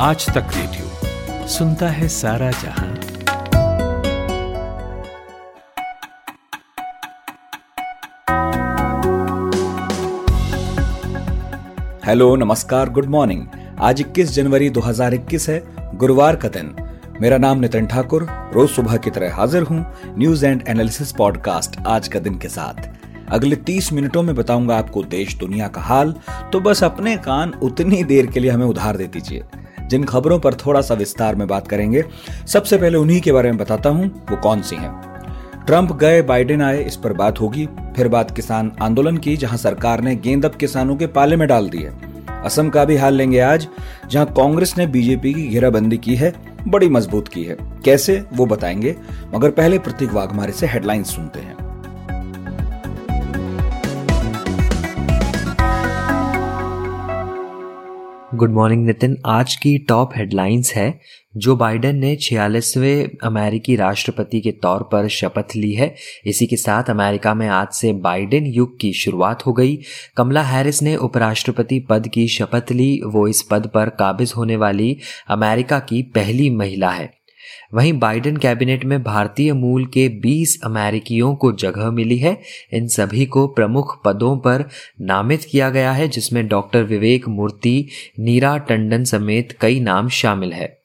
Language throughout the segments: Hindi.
आज तक रेडियो सुनता है सारा जहाँ। हेलो, नमस्कार, गुड मॉर्निंग। आज 21 जनवरी 2021 है, गुरुवार का दिन। मेरा नाम नितिन ठाकुर, रोज सुबह की तरह हाजिर हूँ न्यूज़ एंड एनालिसिस पॉडकास्ट आज का दिन के साथ। अगले 30 मिनटों में बताऊँगा आपको देश दुनिया का हाल तो बस अपने कान उतनी देर के लिए हमें उधार दे दीजिए। जिन खबरों पर थोड़ा सा विस्तार में बात करेंगे, सबसे पहले उन्हीं के बारे में बताता हूँ, वो कौन सी हैं। ट्रंप गए बाइडेन आए, इस पर बात होगी। फिर बात किसान आंदोलन की, जहाँ सरकार ने गेंद अब किसानों के पाले में डाल दी है। असम का भी हाल लेंगे आज, जहाँ कांग्रेस ने बीजेपी की घेराबंदी की है, बड़ी मज़बूत की है। कैसे, वो बताएँगे, मगर पहले प्रतीक वाघमारे से हेडलाइंस सुनते हैं। गुड मॉर्निंग नितिन आज की टॉप हेडलाइंस है, जो बाइडेन ने छियालीसवें अमेरिकी राष्ट्रपति के तौर पर शपथ ली है। इसी के साथ अमेरिका में आज से बाइडेन युग की शुरुआत हो गई। कमला हैरिस ने उपराष्ट्रपति पद की शपथ ली। वो इस पद पर काबिज होने वाली अमेरिका की पहली महिला है। वहीं बाइडेन कैबिनेट में भारतीय मूल के 20 अमेरिकियों को जगह मिली है। इन सभी को प्रमुख पदों पर नामित किया गया है, जिसमें डॉक्टर विवेक मूर्ति, नीरा टंडन समेत कई नाम शामिल है।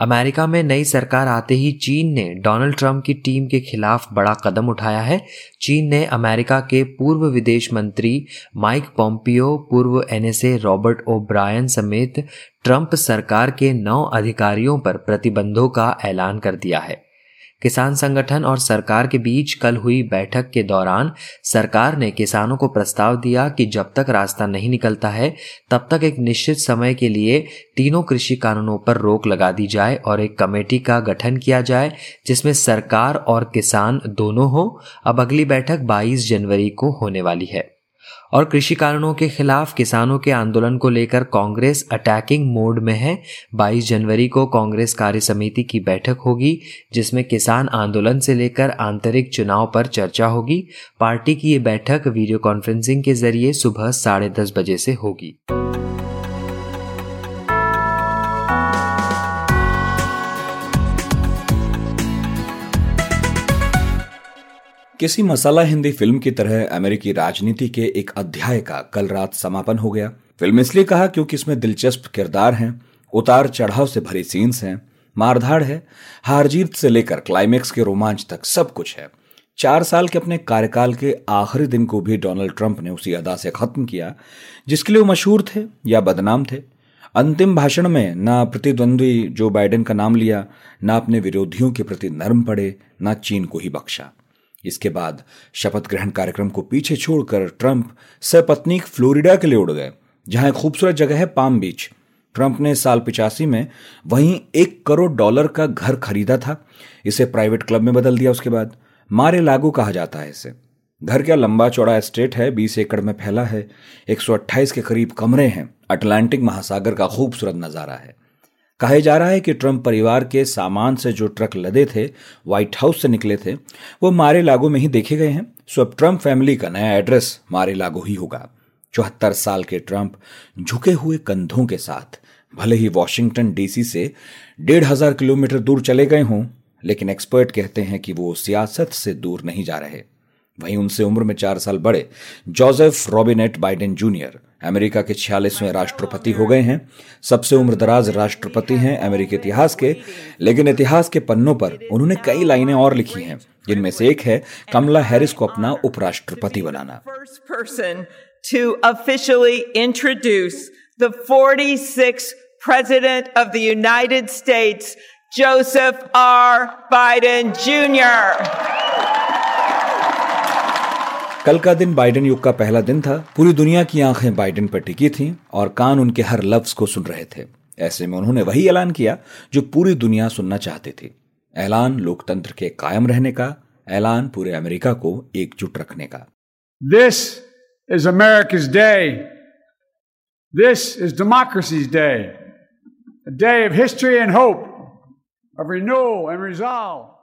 अमेरिका में नई सरकार आते ही चीन ने डोनाल्ड ट्रंप की टीम के खिलाफ बड़ा कदम उठाया है। चीन ने अमेरिका के पूर्व विदेश मंत्री माइक पोम्पियो, पूर्व एनएसए रॉबर्ट ओ ब्रायन समेत ट्रंप सरकार के नौ अधिकारियों पर प्रतिबंधों का ऐलान कर दिया है। किसान संगठन और सरकार के बीच कल हुई बैठक के दौरान सरकार ने किसानों को प्रस्ताव दिया कि जब तक रास्ता नहीं निकलता है, तब तक एक निश्चित समय के लिए तीनों कृषि कानूनों पर रोक लगा दी जाए और एक कमेटी का गठन किया जाए, जिसमें सरकार और किसान दोनों हो। अब अगली बैठक 22 जनवरी को होने वाली है। और कृषि कानूनों के खिलाफ किसानों के आंदोलन को लेकर कांग्रेस अटैकिंग मोड में है। 22 जनवरी को कांग्रेस कार्य समिति की बैठक होगी, जिसमें किसान आंदोलन से लेकर आंतरिक चुनाव पर चर्चा होगी। पार्टी की ये बैठक वीडियो कॉन्फ्रेंसिंग के ज़रिए सुबह साढ़े दस बजे से होगी। किसी मसाला हिंदी फ़िल्म की तरह अमेरिकी राजनीति के एक अध्याय का कल रात समापन हो गया। फ़िल्म इसलिए कहा क्योंकि इसमें दिलचस्प किरदार हैं, उतार चढ़ाव से भरी सीन्स हैं, मारधाड़ है हार जीत से लेकर क्लाइमेक्स के रोमांच तक सब कुछ है। चार साल के अपने कार्यकाल के आखिरी दिन को भी डोनाल्ड ट्रंप ने उसी अदा से खत्म किया, जिसके लिए वो मशहूर थे या बदनाम थे। अंतिम भाषण में ना प्रतिद्वंद्वी जो बाइडेन का नाम लिया, ना अपने विरोधियों के प्रति नर्म पड़े, ना चीन को ही बख्शा। इसके बाद शपथ ग्रहण कार्यक्रम को पीछे छोड़कर ट्रंप सपत्नीक फ्लोरिडा के लिए उड़ गए, जहाँ एक खूबसूरत जगह है पाम बीच। ट्रंप ने साल पिचासी में वहीं एक करोड़ डॉलर का घर खरीदा था। इसे प्राइवेट क्लब में बदल दिया उसके बाद। मारे लागू कहा जाता है इसे। घर का लंबा चौड़ा एस्टेट है, बीस एकड़ में फैला है 128 के करीब कमरे हैं। अटलांटिक महासागर का खूबसूरत नज़ारा है। कहे जा रहा है कि ट्रंप परिवार के सामान से जो ट्रक लदे थे, व्हाइट हाउस से निकले थे, वो मारे लागो में ही देखे गए हैं। सो अब ट्रंप फैमिली का नया एड्रेस मारे लागो ही होगा। चौहत्तर साल के ट्रंप झुके हुए कंधों के साथ, भले ही वॉशिंगटन डीसी से डेढ़ हज़ार किलोमीटर दूर चले गए हों, लेकिन एक्सपर्ट कहते हैं कि वो सियासत से दूर नहीं जा रहे। वहीं उनसे उम्र में चार साल बड़े, Joseph Robinette Biden junior America के छियालीसवें राष्ट्रपति हो गए हैं सबसे उम्रदराज राष्ट्रपति हैं अमेरिकी इतिहास के लेकिन इतिहास के पन्नों पर उन्होंने कई लाइनें और लिखी हैं जिनमें से एक है कमला हैरिस को अपना उपराष्ट्रपति बनाना to officially introduce the 46th President of the United States, Joseph R. Biden Jr. कल का दिन बाइडेन युग का पहला दिन था। पूरी दुनिया की आँखें बाइडेन पर टिकी थीं और कान उनके हर लफ्ज को सुन रहे थे। ऐसे में उन्होंने वही ऐलान किया जो पूरी दुनिया सुनना चाहती थी। ऐलान लोकतंत्र के कायम रहने का, ऐलान पूरे अमेरिका को एकजुट रखने का। This is America's day this is democracy's day day of history and hope of renew and resolve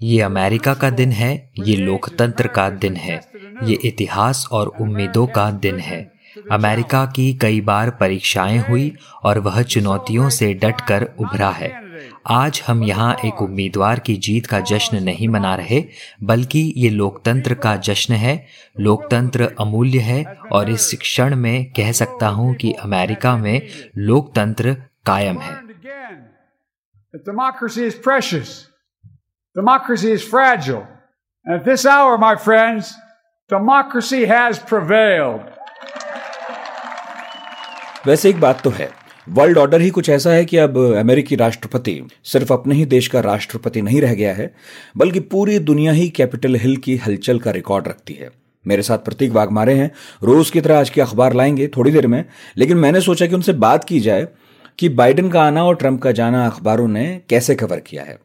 ये अमेरिका का दिन है, ये लोकतंत्र का दिन है, ये इतिहास और उम्मीदों का दिन है। अमेरिका की कई बार परीक्षाएँ हुई और वह चुनौतियों से डटकर उभरा है। आज हम यहाँ एक उम्मीदवार की जीत का जश्न नहीं मना रहे, बल्कि ये लोकतंत्र का जश्न है। लोकतंत्र अमूल्य है और इस क्षण में कह सकता हूँ कि अमेरिका में लोकतंत्र कायम है। Democracy is fragile. And at this hour, my friends, democracy has prevailed. वैसे एक बात तो है। वर्ल्ड ऑर्डर ही कुछ ऐसा है कि अब अमेरिकी राष्ट्रपति सिर्फ़ अपने ही देश का राष्ट्रपति नहीं रह गया है बल्कि पूरी दुनिया ही कैपिटल हिल की हलचल का रिकॉर्ड रखती है। मेरे साथ प्रतीक वाघमारे हैं। रोज की तरह आज के अखबार लाएँगे थोड़ी देर में। लेकिन मैंने सोचा कि उनसे बात की जाए कि बाइडेन का आना और ट्रंप का जाना अखबारों ने कैसे कवर किया है।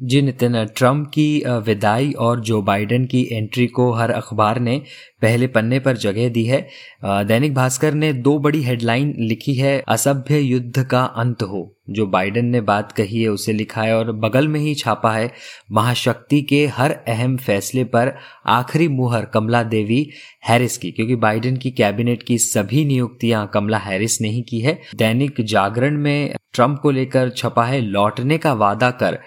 जी नितिन ट्रंप की विदाई और जो बाइडेन की एंट्री को हर अखबार ने पहले पन्ने पर जगह दी है दैनिक भास्कर ने दो बड़ी हेडलाइन लिखी है, असभ्य युद्ध का अंत हो। जो बाइडेन ने बात कही है, उसे लिखा है और बगल में ही छापा है, महाशक्ति के हर अहम फैसले पर आखिरी मुहर कमला देवी हैरिस की, क्योंकि बाइडेन की कैबिनेट की सभी नियुक्तियाँ कमला हैरिस ने ही की है। दैनिक जागरण में ट्रंप को लेकर छपा है, लौटने का वादा कर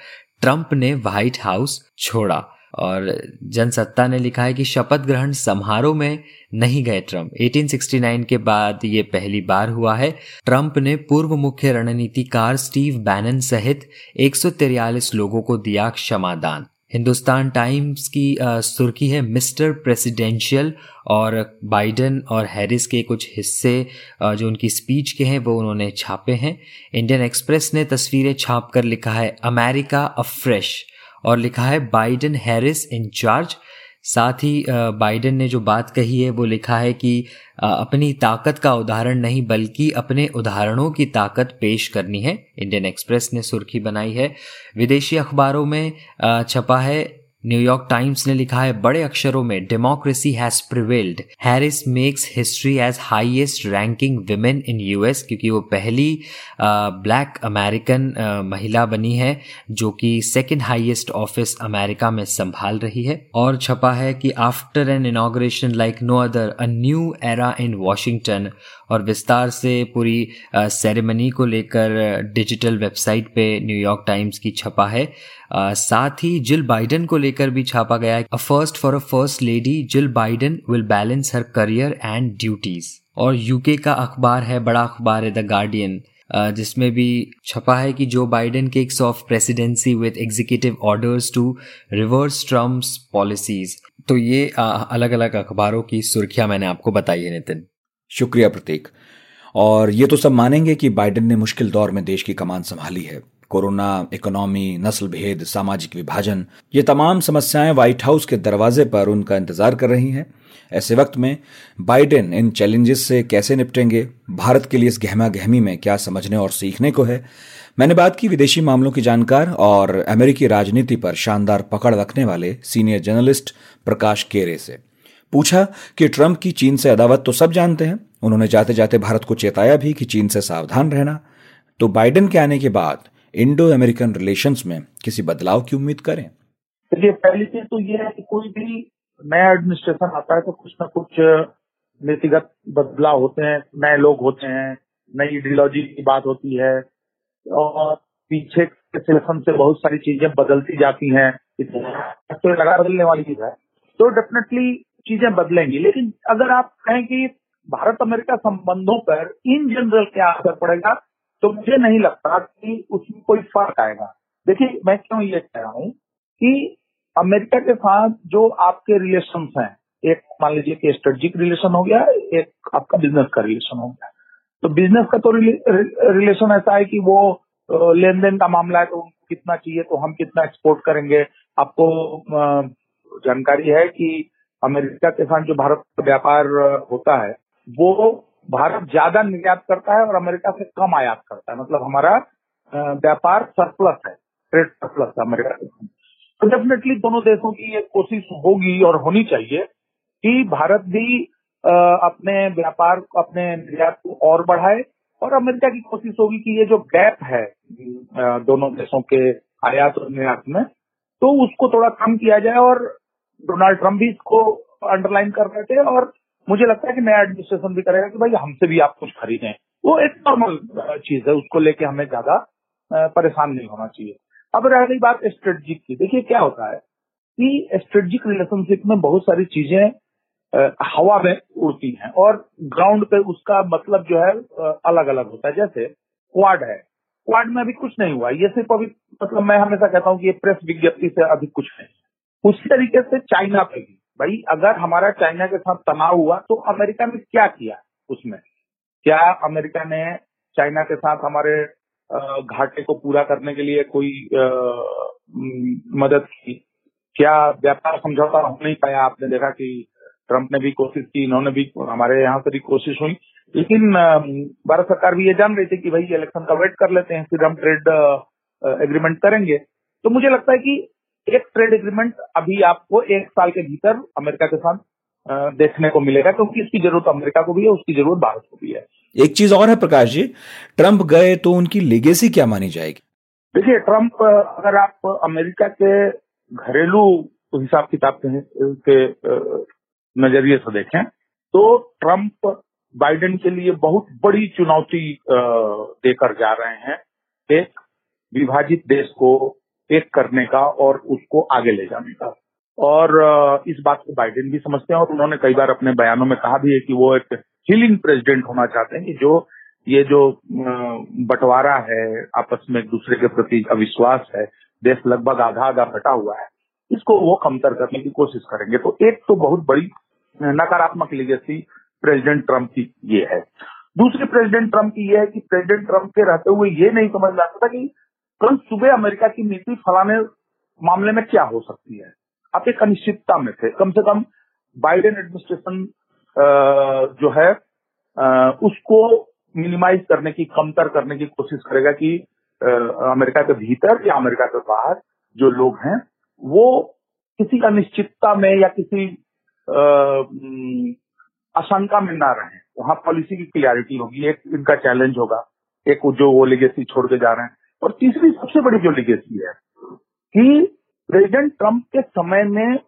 ट्रंप ने व्हाइट हाउस छोड़ा और जनसत्ता ने लिखा है कि शपथ ग्रहण समारोह में नहीं गए ट्रंप। 1869 के बाद ये पहली बार हुआ है। ट्रंप ने पूर्व मुख्य रणनीतिकार स्टीव बैनन सहित एक लोगों को दिया क्षमादान। हिंदुस्तान टाइम्स की सुर्खी है मिस्टर प्रेसिडेंशियल और बाइडन और हैरिस के कुछ हिस्से जो उनकी स्पीच के हैं, वो उन्होंने छापे हैं। इंडियन एक्सप्रेस ने तस्वीरें छाप कर लिखा है, अमेरिका अफ्रेश और लिखा है, बाइडन हैरिस इन चार्ज साथ ही बाइडेन ने जो बात कही है, वो लिखा है कि अपनी ताकत का उदाहरण नहीं, बल्कि अपने उदाहरणों की ताकत पेश करनी है। इंडियन एक्सप्रेस ने सुर्खी बनाई है। विदेशी अखबारों में छपा है न्यूयॉर्क टाइम्स ने लिखा है, बड़े अक्षरों में democracy has prevailed Harris makes history as highest ranking women in US क्योंकि वो पहली ब्लैक अमेरिकन महिला बनी है, जो कि सेकेंड हाईएस्ट ऑफ़िस अमेरिका में संभाल रही है और छपा है कि after an inauguration like no other a new era in Washington और विस्तार से पूरी सेरेमनी को लेकर डिजिटल वेबसाइट पे न्यूयॉर्क टाइम्स की छपा है। साथ ही जिल बाइडन को लेकर भी छापा गया है। First for a first lady Jill Biden will balance her career and duties और यूके का अखबार है, बड़ा अखबार है द गार्डियन जिसमें भी छपा है कि Joe Biden kicks off presidency with executive orders to reverse Trump policies तो ये अलग अलग अखबारों की सुर्खियाँ मैंने आपको बताई है, नितिन। शुक्रिया प्रतीक। और ये तो सब मानेंगे कि बाइडेन ने मुश्किल दौर में देश की कमान संभाली है। कोरोना, इकोनॉमी, नस्ल भेद, सामाजिक विभाजन, ये तमाम समस्याएँ व्हाइट हाउस के दरवाजे पर उनका इंतज़ार कर रही हैं। ऐसे वक्त में बाइडेन इन चैलेंजेस से कैसे निपटेंगे? भारत के लिए इस गहमा गहमी में क्या समझने और सीखने को है? मैंने बात की विदेशी मामलों की जानकार और अमेरिकी राजनीति पर शानदार पकड़ रखने वाले सीनियर जर्नलिस्ट प्रकाश केरे से। पूछा कि ट्रंप की चीन से अदावत तो सब जानते हैं। उन्होंने जाते जाते भारत को चेताया भी कि चीन से सावधान रहना। तो बाइडेन के आने के बाद इंडो अमेरिकन रिलेशंस में किसी बदलाव की उम्मीद करें? देखिए, पहली चीज़ तो ये है कि कोई भी नया एडमिनिस्ट्रेशन आता है तो कुछ ना कुछ नीतिगत बदलाव होते हैं, नए लोग होते हैं, नई इडियोलॉजी की बात होती है और पीछे के से बहुत सारी चीज़ें बदलती जाती हैं। तो बदलने वाली चीज़ है। तो डेफिनेटली चीज़ें बदलेंगी। लेकिन अगर आप कहें कि भारत अमेरिका संबंधों पर इन जनरल क्या असर पड़ेगा तो मुझे नहीं लगता कि उसमें कोई फ़र्क आएगा। देखिए, मैं क्यों ये कह रहा हूँ कि अमेरिका के साथ जो आपके रिलेशन हैं, एक मान लीजिए कि स्ट्रेटेजिक रिलेशन हो गया, एक आपका बिज़नेस का रिलेशन हो गया। तो बिज़नेस का तो रिलेशन ऐसा है कि वो लेन देन का मामला है तो कितना चाहिए तो हम कितना एक्सपोर्ट करेंगे। आपको जानकारी है कि अमेरिका के साथ जो भारत का व्यापार होता है, वो भारत ज़्यादा निर्यात करता है और अमेरिका से कम आयात करता है। मतलब हमारा व्यापार सरप्लस है ट्रेड सरप्लस है अमेरिका के तो डेफिनेटली दोनों देशों की एक कोशिश होगी और होनी चाहिए कि भारत भी अपने व्यापार, अपने निर्यात को और बढ़ाए और अमेरिका की कोशिश होगी कि ये जो गैप है दोनों देशों के आयात और निर्यात में तो उसको थोड़ा कम किया जाए और डोनाल्ड ट्रंप भी इसको अंडरलाइन कर रहे थे और मुझे लगता है कि नया एडमिनिस्ट्रेशन भी करेगा कि भाई हमसे भी आप कुछ खरीदें। वो एक नॉर्मल चीज़ है, उसको लेके हमें ज़्यादा परेशान नहीं होना चाहिए। अब रह गई बात स्ट्रेटजिक की। देखिए क्या होता है कि स्ट्रेटजिक रिलेशनशिप में बहुत सारी चीज़ें हवा में उड़ती हैं और ग्राउंड पे उसका मतलब जो है अलग अलग होता है। जैसे क्वाड है। क्वाड में अभी कुछ नहीं हुआ। ये सिर्फ़ अभी मतलब मैं हमेशा कहता हूँ कि ये प्रेस विज्ञप्ति से अभी कुछ नहीं। उसी तरीके से चाइना पे भी। भाई, अगर हमारा चाइना के साथ तनाव हुआ तो अमेरिका ने क्या किया उसमें? क्या अमेरिका ने चाइना के साथ हमारे घाटे को पूरा करने के लिए कोई मदद की? क्या व्यापार समझौता हो नहीं पाया? आपने देखा कि ट्रंप ने भी कोशिश की, इन्होंने भी, हमारे यहाँ से भी कोशिश हुई। लेकिन भारत सरकार भी ये जान रही थी कि भाई, इलेक्शन का वेट कर लेते हैं, फिर हम ट्रेड एग्रीमेंट करेंगे। तो मुझे लगता है कि एक ट्रेड एग्रीमेंट अभी आपको एक साल के भीतर अमेरिका के साथ देखने को मिलेगा क्योंकि इसकी ज़रूरत अमेरिका को भी है उसकी ज़रूरत भारत को भी है। एक चीज़ और है प्रकाश जी ट्रंप गए तो उनकी लेगेसी क्या मानी जाएगी? देखिए ट्रंप अगर आप अमेरिका के घरेलू हिसाब किताब के, नज़रिए से देखें तो ट्रंप बाइडेन के लिए बहुत बड़ी चुनौती देकर जा रहे हैं। एक विभाजित देश को एक करने का और उसको आगे ले जाने का। और इस बात को बाइडेन भी समझते हैं और उन्होंने कई बार अपने बयानों में कहा भी है कि वो एक हीलिंग प्रेसिडेंट होना चाहते हैं कि जो, ये जो बंटवारा है, आपस में एक दूसरे के प्रति अविश्वास है, देश लगभग आधा आधा बटा हुआ है, इसको वो कमतर करने की कोशिश करेंगे। तो एक तो बहुत बड़ी नकारात्मक लिगेसी प्रेसिडेंट ट्रंप की ये है। दूसरी प्रेसिडेंट ट्रंप की ये है कि प्रेसिडेंट ट्रंप के रहते हुए ये नहीं समझ में आता था कि कल सुबह अमेरिका की नीति फलाने मामले में क्या हो सकती है? आप एक अनिश्चितता में थे। कम से कम बाइडेन एडमिनिस्ट्रेशन जो है उसको मिनिमाइज करने की, कमतर करने की कोशिश करेगा कि अमेरिका के भीतर या अमेरिका के बाहर जो लोग हैं, वो किसी अनिश्चितता में या किसी आशंका में ना रहे। वहाँ पॉलिसी की क्लियरिटी होगी। एक इनका चैलेंज होगा। एक जो वो लिगेसी छोड़ के जा रहे हैं। और तीसरी सबसे बड़ी जो लिगेसी है कि प्रेसिडेंट ट्रंप के समय में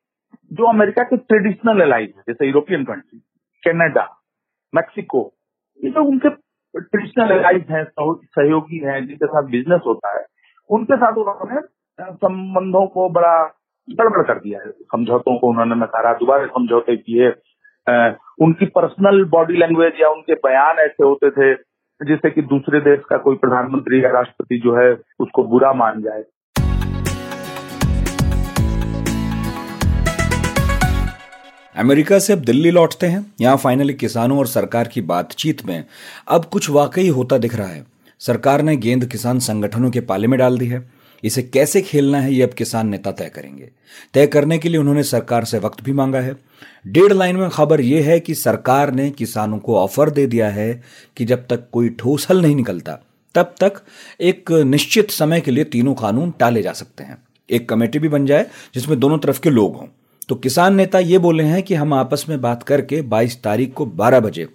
जो अमेरिका के ट्रेडिशनल एलाइज है, जैसे यूरोपियन कंट्री कनाडा, मैक्सिको, ये जो उनके ट्रेडिशनल एलाइज हैं सहयोगी हैं, जिनके साथ बिज़नेस होता है। उनके साथ उन्होंने संबंधों को बड़ा गड़बड़ कर दिया है। समझौतों को उन्होंने नकारा दोबारा समझौते किए। उनकी पर्सनल बॉडी लैंग्वेज या उनके बयान ऐसे होते थे जिससे कि दूसरे देश का कोई प्रधानमंत्री या राष्ट्रपति जो है उसको बुरा मान जाए। अमेरिका से अब दिल्ली लौटते हैं। यहाँ फाइनली किसानों और सरकार की बातचीत में अब कुछ वाकई होता दिख रहा है। सरकार ने गेंद किसान संगठनों के पाले में डाल दी है। इसे कैसे खेलना है, ये अब किसान नेता तय करेंगे। तय करने के लिए उन्होंने सरकार से वक्त भी मांगा है। डेढ़ लाइन में खबर यह है कि सरकार ने किसानों को ऑफ़र दे दिया है कि जब तक कोई ठोस हल नहीं निकलता, तब तक एक निश्चित समय के लिए तीनों कानून टाले जा सकते हैं। एक कमेटी भी बन जाए जिसमें दोनों तरफ़ के लोग हों। तो किसान नेता ये बोले हैं कि हम आपस में बात करके 22 तारीख को 12 बजे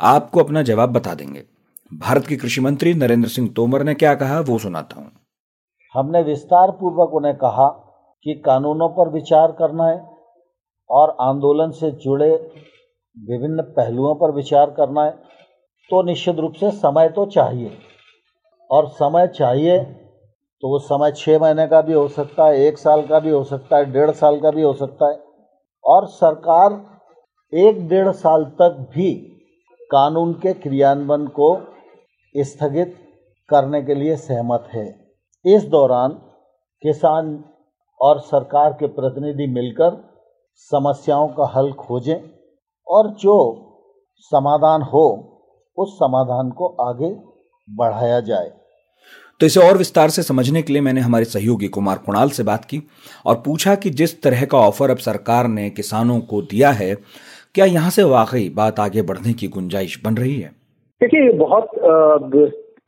आपको अपना जवाब बता देंगे। भारत के कृषि मंत्री नरेंद्र सिंह तोमर ने क्या कहा, वो सुनाता हूँ। हमने विस्तार पूर्वक उन्हें कहा कि कानूनों पर विचार करना है और आंदोलन से जुड़े विभिन्न पहलुओं पर विचार करना है तो निश्चित रूप से समय तो चाहिए। और समय चाहिए तो वो समय छः महीने का भी हो सकता है, एक साल का भी हो सकता है, डेढ़ साल का भी हो सकता है। और सरकार एक डेढ़ साल तक भी कानून के क्रियान्वयन को स्थगित करने के लिए सहमत है। इस दौरान किसान और सरकार के प्रतिनिधि मिलकर समस्याओं का हल खोजें और जो समाधान हो उस समाधान को आगे बढ़ाया जाए। तो इसे और विस्तार से समझने के लिए मैंने हमारे सहयोगी कुमार कुणाल से बात की और पूछा कि जिस तरह का ऑफ़र अब सरकार ने किसानों को दिया है क्या यहाँ से वाकई बात आगे बढ़ने की गुंजाइश बन रही है? देखिए बहुत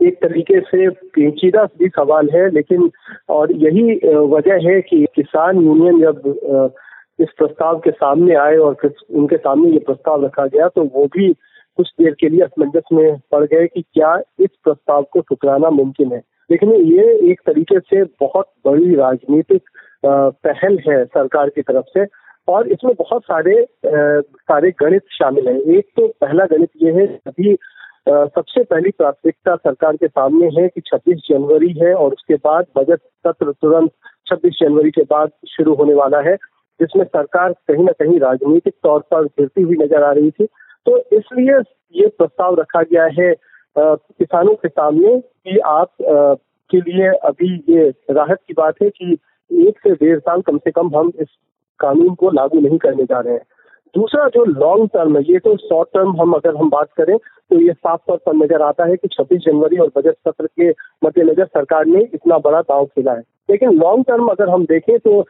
एक तरीके से पेचीदा भी सवाल है, लेकिन, और यही वजह है कि किसान यूनियन जब इस प्रस्ताव के सामने आए और फिर उनके सामने ये प्रस्ताव रखा गया तो वो भी कुछ देर के लिए असमंजस में पड़ गए कि क्या इस प्रस्ताव को ठुकराना मुमकिन है। लेकिन ये एक तरीके से बहुत बड़ी राजनीतिक पहल है सरकार की तरफ़ से, और इसमें बहुत सारे सारे गणित शामिल हैं। एक तो पहला गणित ये है, अभी सबसे पहली प्राथमिकता सरकार के सामने है कि 26 जनवरी है और उसके बाद बजट सत्र तुरंत 26 जनवरी के बाद शुरू होने वाला है, जिसमें सरकार कहीं ना कहीं राजनीतिक तौर पर गिरती हुई नज़र आ रही थी। तो इसलिए ये प्रस्ताव रखा गया है किसानों के सामने कि आप के लिए अभी ये राहत की बात है कि एक से डेढ़ साल कम से कम हम इस कानून को लागू नहीं करने जा रहे हैं। दूसरा जो लॉन्ग टर्म है, ये तो शॉर्ट टर्म हम अगर हम बात करें तो ये साफ़ तौर पर नज़र आता है कि 26 जनवरी और बजट सत्र के मद्देनजर सरकार ने इतना बड़ा दाव खेला है। लेकिन लॉन्ग टर्म अगर हम देखें तो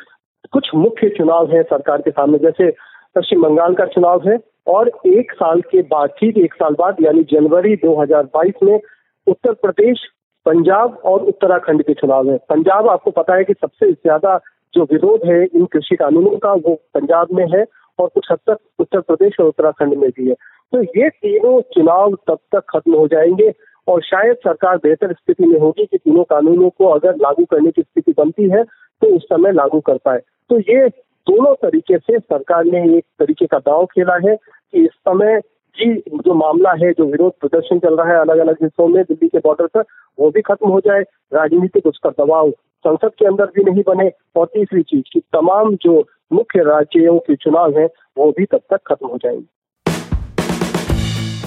कुछ मुख्य चुनाव है सरकार के सामने, जैसे पश्चिम बंगाल का चुनाव है, और एक साल के बाद, ठीक एक साल बाद, यानी जनवरी 2022 में उत्तर प्रदेश, पंजाब और उत्तराखंड के चुनाव है। पंजाब, आपको पता है कि सबसे ज़्यादा जो विरोध है इन कृषि कानूनों का, वो पंजाब में है और कुछ हद तक उत्तर प्रदेश और उत्तराखंड में भी है। तो ये तीनों चुनाव तब तक खत्म हो जाएँगे और शायद सरकार बेहतर स्थिति में होगी कि तीनों कानूनों को अगर लागू करने की स्थिति बनती है तो उस समय लागू कर पाए। तो ये दोनों तरीके से सरकार ने एक तरीके का दाव खेला है कि इस समय जी जो मामला है, जो विरोध प्रदर्शन चल रहा है अलग अलग हिस्सों में दिल्ली के बॉर्डर पर, वो भी खत्म हो जाए। राजनीतिक उसका दबाव संसद के अंदर भी नहीं बने। और तीसरी चीज़ की तमाम जो मुख्य राज्यों के चुनाव हैं, वो भी तब तक खत्म हो जाएँगे।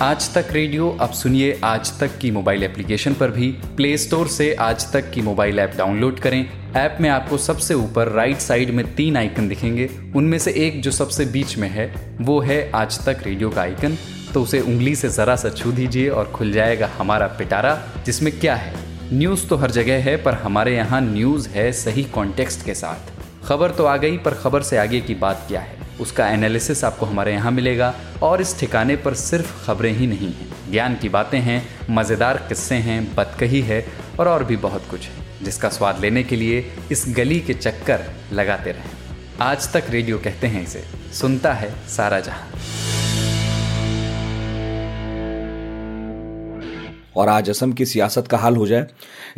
आज तक रेडियो, अब सुनिए आज तक की मोबाइल एप्लीकेशन पर भी। प्ले स्टोर से आज तक की मोबाइल ऐप डाउनलोड करें। ऐप में आपको सबसे ऊपर राइट साइड में तीन आइकन दिखेंगे। उनमें से एक जो सबसे बीच में है, वो है आज तक रेडियो का आइकन। तो उसे उंगली से ज़रा सा छू दीजिए और खुल जाएगा हमारा पिटारा, जिसमें क्या है? न्यूज़ तो हर जगह है, पर हमारे यहाँ न्यूज़ है सही कॉन्टेक्स्ट के साथ। खबर तो आ गई, पर खबर से आगे की बात क्या है? उसका एनालिसिस आपको हमारे यहाँ मिलेगा, और इस ठिकाने पर सिर्फ़ खबरें ही नहीं हैं। ज्ञान की बातें हैं, मज़ेदार किस्से हैं बतकही है, और और भी बहुत कुछ है, जिसका स्वाद लेने के लिए इस गली के चक्कर लगाते रहें। आज तक रेडियो कहते हैं इसे, सुनता है सारा जहाँ। और आज असम की सियासत का हाल हो जाए,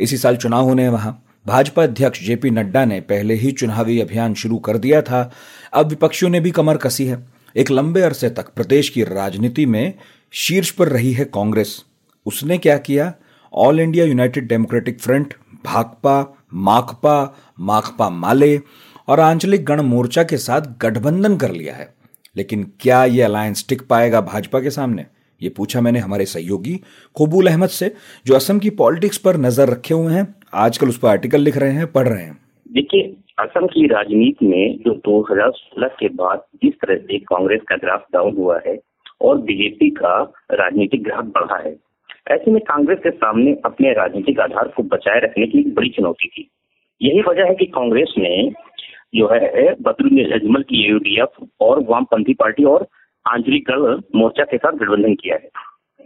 इसी साल चुनाव होने हैं वहाँ। भाजपा अध्यक्ष जेपी नड्डा ने पहले ही चुनावी अभियान शुरू कर दिया था। अब विपक्षियों ने भी कमर कसी है। एक लंबे अरसे तक प्रदेश की राजनीति में शीर्ष पर रही है कांग्रेस। उसने क्या किया? All India United Democratic Front, Bhakpa, Makpa Makpa Maale और आंचलिक गण मोर्चा के साथ गठबंधन कर लिया है। लेकिन क्या यह अलायंस टिक पाएगा भाजपा के सामने? ये पूछा मैंने हमारे सहयोगी कबूल अहमद से, जो असम की पॉलिटिक्स पर नज़र रखे हुए हैं, आजकल उस पर आर्टिकल लिख रहे हैं, पढ़ रहे हैं। देखिए, असम की राजनीति में जो 2016 के बाद जिस तरह से कांग्रेस का ग्राफ डाउन हुआ है और बीजेपी का राजनीतिक ग्राफ बढ़ा है, ऐसे में कांग्रेस के सामने अपने राजनीतिक आधार को बचाए रखने की बड़ी चुनौती थी। यही वजह है कि कांग्रेस ने जो है बदरुल अजमल की यूडीएफ और वामपंथी पार्टी और आंतरिक मोर्चा के साथ गठबंधन किया है।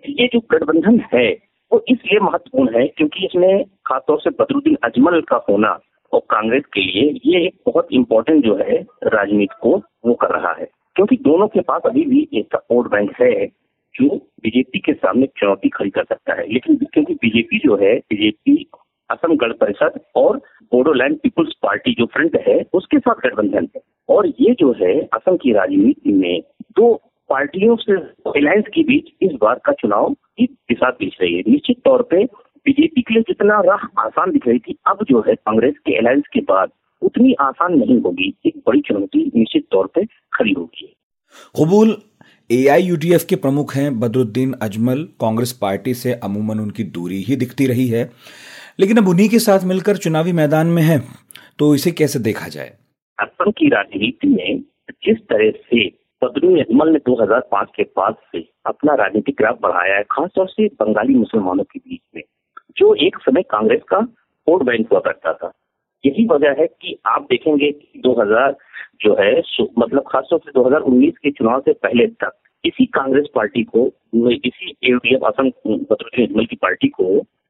ये जो गठबंधन है, वो इसलिए महत्वपूर्ण है क्योंकि इसमें खासतौर से बदरुद्दीन अजमल का होना और कांग्रेस के लिए ये एक बहुत इंपॉर्टेंट जो है राजनीति को वो कर रहा है। क्योंकि दोनों के पास अभी भी एक वोट बैंक है जो बीजेपी के सामने चुनौती खड़ी कर सकता है। लेकिन क्योंकि बीजेपी जो है, बीजेपी असम गण परिषद और बोडोलैंड पीपुल्स पार्टी जो फ्रंट है, उसके साथ गठबंधन है। और ये जो है, असम की राजनीति में दो पार्टियों से अलायंस के बीच इस बार का चुनाव दिशा पीछ रही है। निश्चित तौर पे बीजेपी के लिए जितना राह आसान दिख रही थी, अब जो है, कांग्रेस के अलायंस के बाद उतनी आसान नहीं होगी। एक बड़ी चुनौती निश्चित तौर पे खड़ी होगी। कबूल एआईयूडीएफ के प्रमुख हैं बदरुद्दीन अजमल। कांग्रेस पार्टी से अमूमन उनकी दूरी ही दिखती रही है। लेकिन अब उन्हीं के साथ मिलकर चुनावी मैदान में है तो इसे कैसे देखा जाए? असम की राजनीति में जिस तरह से बदरुद्दीन अजमल ने 2005 के बाद से अपना राजनीतिक ग्राफ बढ़ाया है, खासतौर से बंगाली मुसलमानों के बीच में, जो एक समय कांग्रेस का वोट बैंक हुआ करता था। यही वजह है कि आप देखेंगे कि 2000 जो है मतलब खासतौर से 2019 के चुनाव से पहले तक इसी कांग्रेस पार्टी को, इसी एलडीएफ असम बदरुद्दीन अजमल की पार्टी को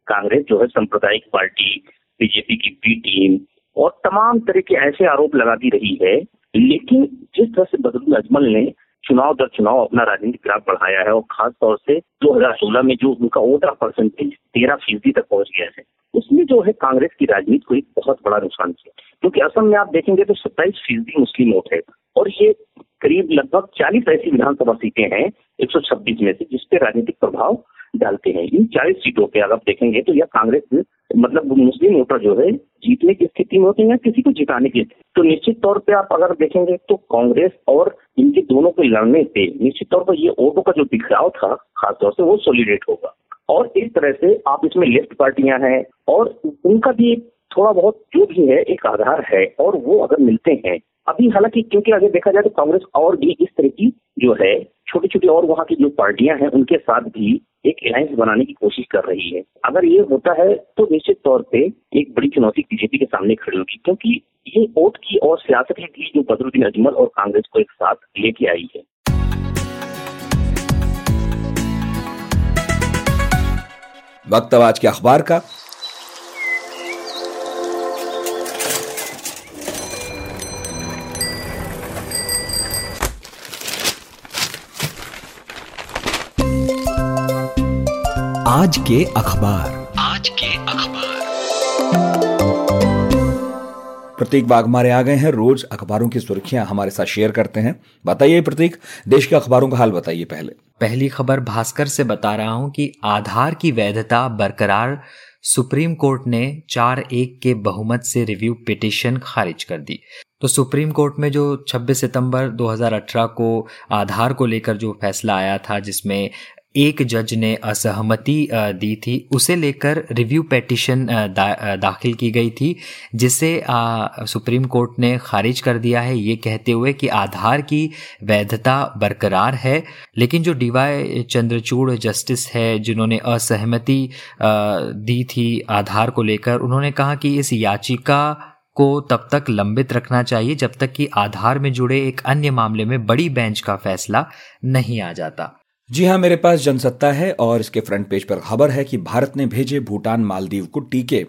कांग्रेस जो है सांप्रदायिक पार्टी, बीजेपी की बी टीम और तमाम तरह के ऐसे आरोप लगाती रही है। लेकिन जिस तरह से बदरुद्दीन अजमल ने चुनाव दर चुनाव अपना राजनीतिक ग्राफ बढ़ाया है और खास तौर से 2016 में जो उनका वोटर परसेंटेज तेरह फ़ीसदी तक पहुँच गया है, उसमें जो है कांग्रेस की राजनीति को एक बहुत बड़ा नुकसान किया। क्योंकि असम में आप देखेंगे तो सत्ताईस फ़ीसदी मुस्लिम वोट है और ये करीब लगभग 40 ऐसी विधानसभा सीटें हैं 126 में से जिसपे राजनीतिक प्रभाव डालते हैं। इन 40 सीटों पे अगर आप देखेंगे तो यह कांग्रेस मतलब मुस्लिम वोटर जो है जीतने की स्थिति में होते हैं किसी को जिताने की तो निश्चित तौर पे आप अगर देखेंगे तो कांग्रेस और इनके दोनों के लड़ने से निश्चित तौर पर ये वोटों का जो बिखराव था, खासतौर से वो सोलिडेट होगा। और इस तरह से आप इसमें लेफ़्ट पार्टियाँ हैं, और उनका भी थोड़ा बहुत जो भी है, एक आधार है, और वो अगर मिलते हैं अभी हालाँकि क्योंकि अगर देखा जाए तो कांग्रेस और भी इस तरह की जो है छोटी छोटी और वहाँ की जो पार्टियाँ हैं, उनके साथ भी एक अलायंस बनाने की कोशिश कर रही है। अगर ये होता है तो निश्चित तौर पे एक बड़ी चुनौती बीजेपी के सामने खड़ी होगी, क्योंकि ये वोट की और सियासत की जो बदरुद्दीन अजमल और कांग्रेस को एक साथ लेके आई है। वक्त आज के अखबार का। आज के अखबार। आज के अखबार। प्रतीक बागमारे आ गए हैं। रोज अखबारों की सुर्खियाँ हमारे साथ शेयर करते हैं। बताइए प्रतीक देश के अखबारों का हाल बताइए पहले। पहली खबर भास्कर से बता रहा हूँ कि आधार की वैधता बरकरार सुप्रीम कोर्ट ने चार एक के बहुमत से रिव्यू पिटिशन खारिज कर दी। तो सुप्रीम कोर्ट में जो 26 सितंबर 2018 को आधार को लेकर जो फैसला आया था जिसमें एक जज ने असहमति दी थी। उसे लेकर रिव्यू पेटिशन दा, दाखिल की गई थी जिसे आ, सुप्रीम कोर्ट ने खारिज कर दिया है। ये कहते हुए कि आधार की वैधता बरकरार है लेकिन जो डीवाई चंद्रचूड़ जस्टिस है जिन्होंने असहमति दी थी आधार को लेकर उन्होंने कहा कि इस याचिका को तब तक लंबित रखना चाहिए जब तक कि आधार में जुड़े एक अन्य मामले में बड़ी बेंच का फैसला नहीं आ जाता। जी हाँ मेरे पास जनसत्ता है और इसके फ्रंट पेज पर खबर है कि भारत ने भेजे भूटान मालदीव को टीके।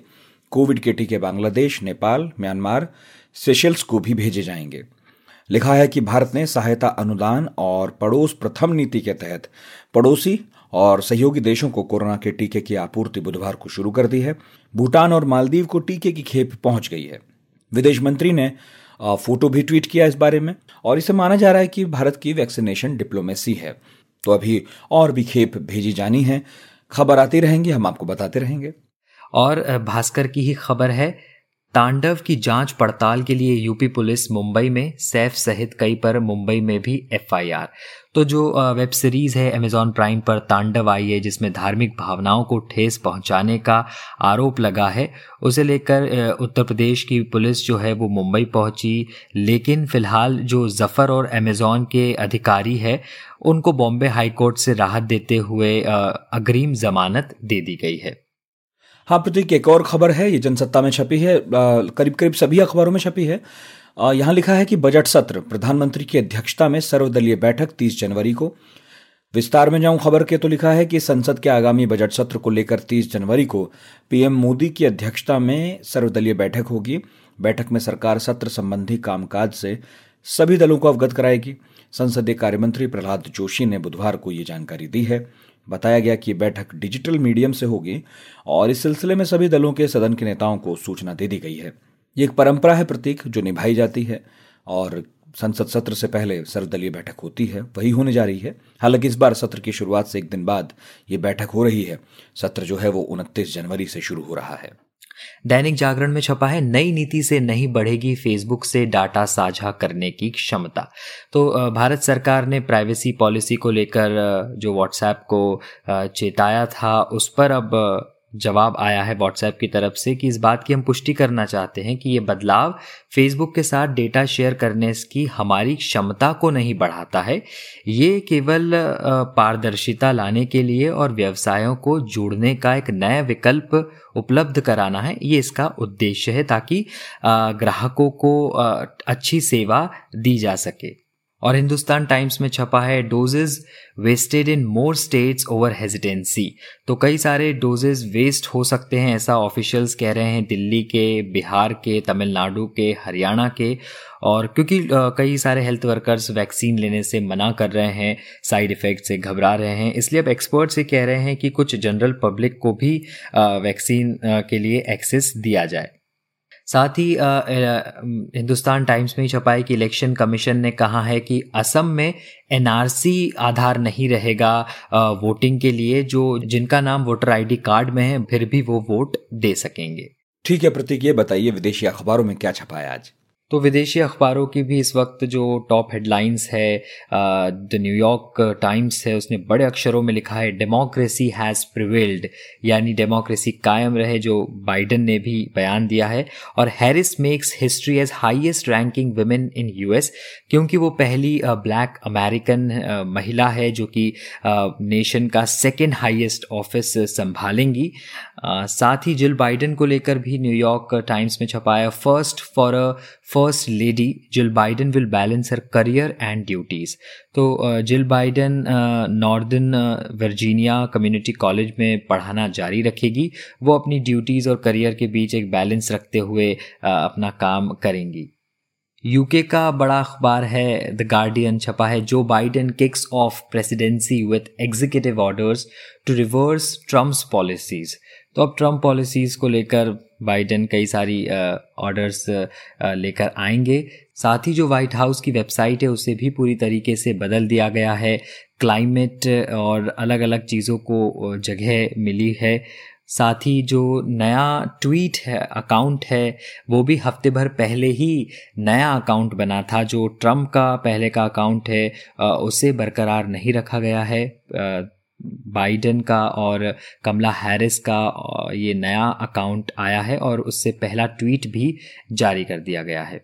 कोविड के टीके बांग्लादेश, नेपाल, म्यांमार सेशल्स को भी भेजे जाएँगे। लिखा है कि भारत ने सहायता अनुदान और पड़ोस प्रथम नीति के तहत पड़ोसी और सहयोगी देशों को कोरोना के टीके की आपूर्ति बुधवार को शुरू कर दी है। भूटान और मालदीव को टीके की खेप पहुँच गई है। विदेश मंत्री ने फ़ोटो भी ट्वीट किया इस बारे में और इसे माना जा रहा है कि भारत की वैक्सीनेशन डिप्लोमेसी है। तो अभी और भी खेप भेजी जानी है। खबर आती रहेंगी, हम आपको बताते रहेंगे। और भास्कर की ही खबर है तांडव की जाँच पड़ताल के लिए यूपी पुलिस मुंबई में, सैफ सहित कई पर मुंबई में भी एफआईआर। तो जो वेब सीरीज़ है अमेजॉन प्राइम पर तांडव आई है, जिसमें धार्मिक भावनाओं को ठेस पहुँचाने का आरोप लगा है, उसे लेकर उत्तर प्रदेश की पुलिस जो है वो मुंबई पहुँची। लेकिन फ़िलहाल जो ज़फ़र और अमेजॉन के अधिकारी है, उनको बॉम्बे हाईकोर्ट से राहत देते हुए अग्रिम जमानत दे दी गई है। हाँ प्रतीक, एक और खबर है, ये जनसत्ता में छपी है करीब करीब सभी अखबारों में छपी है। यहाँ लिखा है कि बजट सत्र, प्रधानमंत्री की अध्यक्षता में सर्वदलीय बैठक 30 जनवरी को। विस्तार में जाऊँ खबर के तो लिखा है कि संसद के आगामी बजट सत्र को लेकर 30 जनवरी को पीएम मोदी की अध्यक्षता में सर्वदलीय बैठक होगी। बैठक में सरकार सत्र संबंधी कामकाज से सभी दलों को अवगत कराएगी। संसदीय कार्यमंत्री प्रहलाद जोशी ने बुधवार को ये जानकारी दी है। बताया गया कि बैठक डिजिटल मीडियम से होगी और इस सिलसिले में सभी दलों के सदन के नेताओं को सूचना दे दी गई है। ये एक परंपरा है प्रतीक जो निभाई जाती है और संसद सत्र से पहले सर्वदलीय बैठक होती है, वही होने जा रही है। हालाँकि इस बार सत्र की शुरुआत से एक दिन बाद ये बैठक हो रही है। सत्र जो है वो उनतीस जनवरी से शुरू हो रहा है। दैनिक जागरण में छपा है, नई नीति से नहीं बढ़ेगी फेसबुक से डाटा साझा करने की क्षमता। तो भारत सरकार ने प्राइवेसी पॉलिसी को लेकर जो व्हाट्सएप को चेताया था, उस पर अब जवाब आया है व्हाट्सएप की तरफ़ से कि इस बात की हम पुष्टि करना चाहते हैं कि ये बदलाव फेसबुक के साथ डेटा शेयर करने की हमारी क्षमता को नहीं बढ़ाता है। ये केवल पारदर्शिता लाने के लिए और व्यवसायों को जोड़ने का एक नया विकल्प उपलब्ध कराना है। ये इसका उद्देश्य है ताकि ग्राहकों को अच्छी सेवा दी जा सके। और हिंदुस्तान टाइम्स में छपा है doses wasted in more states over hesitancy तो कई सारे डोजेज वेस्ट हो सकते हैं, ऐसा ऑफिशियल्स कह रहे हैं, दिल्ली के, बिहार के, तमिलनाडु के, हरियाणा के। और क्योंकि कई सारे हेल्थ वर्कर्स वैक्सीन लेने से मना कर रहे हैं, साइड इफ़ेक्ट से घबरा रहे हैं, इसलिए अब एक्सपर्ट्स ये कह रहे हैं कि कुछ जनरल पब्लिक को भी वैक्सीन के लिए एक्सेस दिया जाए। साथ ही हिंदुस्तान टाइम्स में छपाई कि इलेक्शन कमीशन ने कहा है कि असम में एनआरसी आधार नहीं रहेगा वोटिंग के लिए। जो, जिनका नाम वोटर आईडी कार्ड में है, फिर भी वो वोट दे सकेंगे। ठीक है, प्रतीक, ये बताइए, विदेशी अखबारों में क्या छपा है आज? तो विदेशी अखबारों की भी इस वक्त जो टॉप हेडलाइंस है द न्यूयॉर्क टाइम्स है, उसने बड़े अक्षरों में लिखा है डेमोक्रेसी हैज़ प्रिवेल्ड यानी डेमोक्रेसी कायम रहे, जो बाइडन ने भी बयान दिया है। और Harris makes history as highest ranking women in US क्योंकि वो पहली ब्लैक अमेरिकन महिला है, जो कि नेशन का सेकेंड हाइएस्ट ऑफ़िस संभालेंगी। साथ ही जिल बाइडन को लेकर भी न्यूयॉर्क टाइम्स में छपाया first for a first lady Jill Biden will balance her career and duties तो Jill Biden northern Virginia community college में पढ़ाना जारी रखेगी। वो अपनी ड्यूटीज़ और करियर के बीच एक बैलेंस रखते हुए अपना काम करेंगी। यूके का बड़ा अखबार है द गार्डियन छपा है, Joe Biden kicks off presidency with executive orders to reverse Trump's policies तो अब ट्रंप पॉलिसीज़ को लेकर बाइडन कई सारी ऑर्डर्स लेकर आएँगे। साथ ही जो वाइट हाउस की वेबसाइट है, उसे भी पूरी तरीके से बदल दिया गया है। क्लाइमेट और अलग अलग चीज़ों को जगह मिली है। साथ ही जो नया ट्वीट है अकाउंट है, वो भी हफ़्ते भर पहले ही नया अकाउंट बना था। जो ट्रंप का पहले का अकाउंट है उसे बरकरार नहीं रखा गया है। बाइडन का और कमला हैरिस का ये नया अकाउंट आया है और उससे पहला ट्वीट भी जारी कर दिया गया है।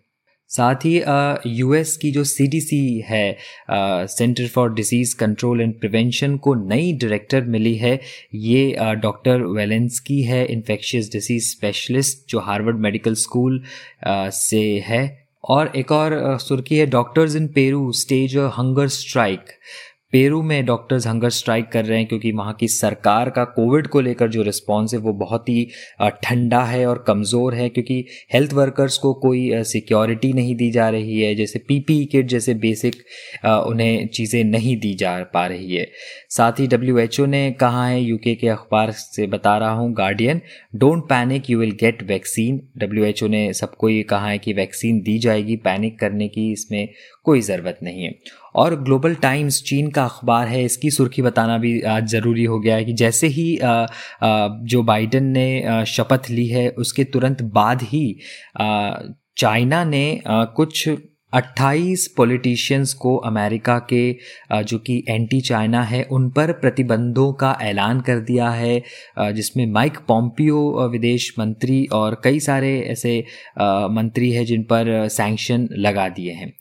साथ ही यूएस की जो सीडीसी है centre for disease control and prevention को नई डायरेक्टर मिली है। ये डॉक्टर वेलेंसकी है, इन्फेक्शियस डिसीज़ स्पेशलिस्ट जो हार्वर्ड मेडिकल स्कूल से है। और एक और सुर्खी है, doctors in Peru stage hunger strike. Peru में डॉक्टर्स हंगर स्ट्राइक कर रहे हैं क्योंकि वहाँ की सरकार का कोविड को लेकर जो रिस्पॉन्स है वो बहुत ही ठंडा है और कमज़ोर है क्योंकि हेल्थ वर्कर्स को कोई सिक्योरिटी नहीं दी जा रही है। जैसे पीपी किट जैसे बेसिक उन्हें चीज़ें नहीं दी जा पा रही है। साथ ही डब्ल्यू ने कहा है यूके के अखबार से बता रहा हूँ Guardian don't panic you will get vaccine WHO ने सबको ये कहा है कि वैक्सीन दी जाएगी पैनिक करने की इसमें कोई ज़रूरत नहीं है। और ग्लोबल टाइम्स चीन का अखबार है, इसकी सुर्खी बताना भी आज ज़रूरी हो गया है कि जैसे ही जो बाइडन ने शपथ ली है, उसके तुरंत बाद ही चाइना ने कुछ 28 पॉलिटिशियंस को अमेरिका के जो कि एंटी चाइना है, उन पर प्रतिबंधों का ऐलान कर दिया है जिसमें माइक पॉम्पियो विदेश मंत्री और कई सारे ऐसे मंत्री हैं जिन पर सैंक्शन लगा दिए हैं।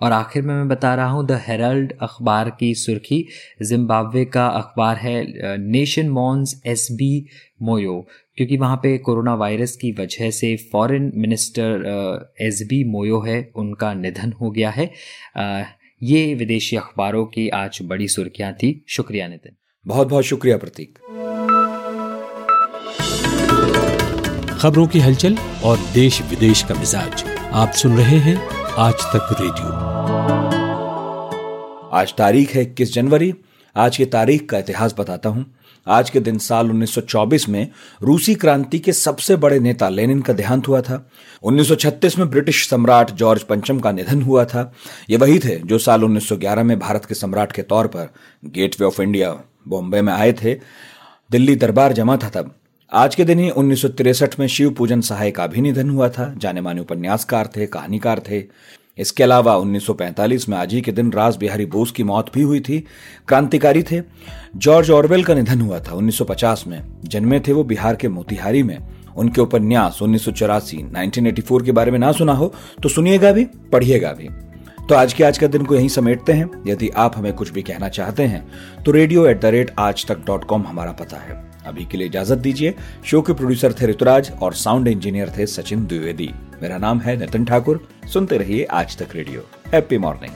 और आखिर में मैं बता रहा हूँ द हेरल्ड अखबार की सुर्खी जिम्बाब्वे का अखबार है nation mourns S B Moyo क्योंकि वहाँ पे कोरोना वायरस की वजह से foreign minister S B Moyo है उनका निधन हो गया है। ये विदेशी अखबारों की आज बड़ी सुर्खियाँ थी। शुक्रिया नितिन। बहुत बहुत शुक्रिया प्रतीक। खबरों की हलचल और देश विदेश का मिजाज आप सुन रहे हैं आज तक रेडियो। आज तारीख है इक्कीस जनवरी। आज की तारीख का इतिहास बताता हूँ। आज के दिन साल 1924 में रूसी क्रांति के सबसे बड़े नेता लेनिन का देहांत हुआ था। 1936 में ब्रिटिश सम्राट जॉर्ज पंचम का निधन हुआ था। ये वही थे जो साल 1911 में भारत के सम्राट के तौर पर गेटवे ऑफ़ इंडिया बॉम्बे में आए थे। दिल्ली दरबार जमा था तब। आज के दिन ही उन्नीस में शिव पूजन सहाय का भी निधन हुआ था। जाने माने उपन्यासकार थे, कहानीकार थे। इसके अलावा 1945 में आज ही के दिन राज बिहारी बोस की मौत भी हुई थी। क्रांतिकारी थे। जॉर्ज ऑरवेल का निधन हुआ था 1950 में। जन्मे थे वो बिहार के मोतिहारी में। उनके उपन्यास उन्नीस 1984 के बारे में ना सुना हो तो सुनिएगा भी, पढ़िएगा भी। तो आज के आज का दिन को यहीं समेटते हैं। यदि आप हमें कुछ भी कहना चाहते हैं तो रेडियो एट द रेट आज तक डॉट कॉम हमारा पता है। अभी के लिए इजाज़त दीजिए। शो के प्रोड्यूसर थे ऋतुराज और साउंड इंजीनियर थे सचिन द्विवेदी। मेरा नाम है नितिन ठाकुर। सुनते रहिए आज तक रेडियो। Happy morning.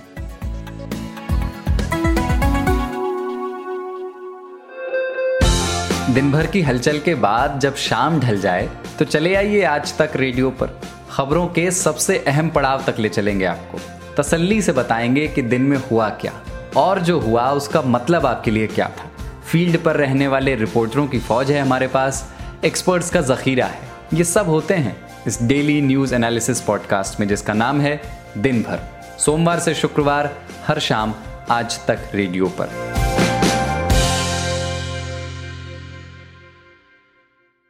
दिन भर की हलचल के बाद जब शाम ढल जाए तो चले आइए आज तक रेडियो पर। खबरों के सबसे अहम पड़ाव तक ले चलेंगे आपको। तसल्ली से बताएँगे कि दिन में हुआ क्या, और जो हुआ, उसका मतलब आपके लिए क्या था। फ़ील्ड पर रहने वाले रिपोर्टरों की फौज है हमारे पास। एक्सपर्ट्स का जखीरा है। ये सब होते हैं इस डेली न्यूज़ एनालिसिस पॉडकास्ट में, जिसका नाम है दिन भर सोमवार से शुक्रवार, हर शाम, आज तक रेडियो पर।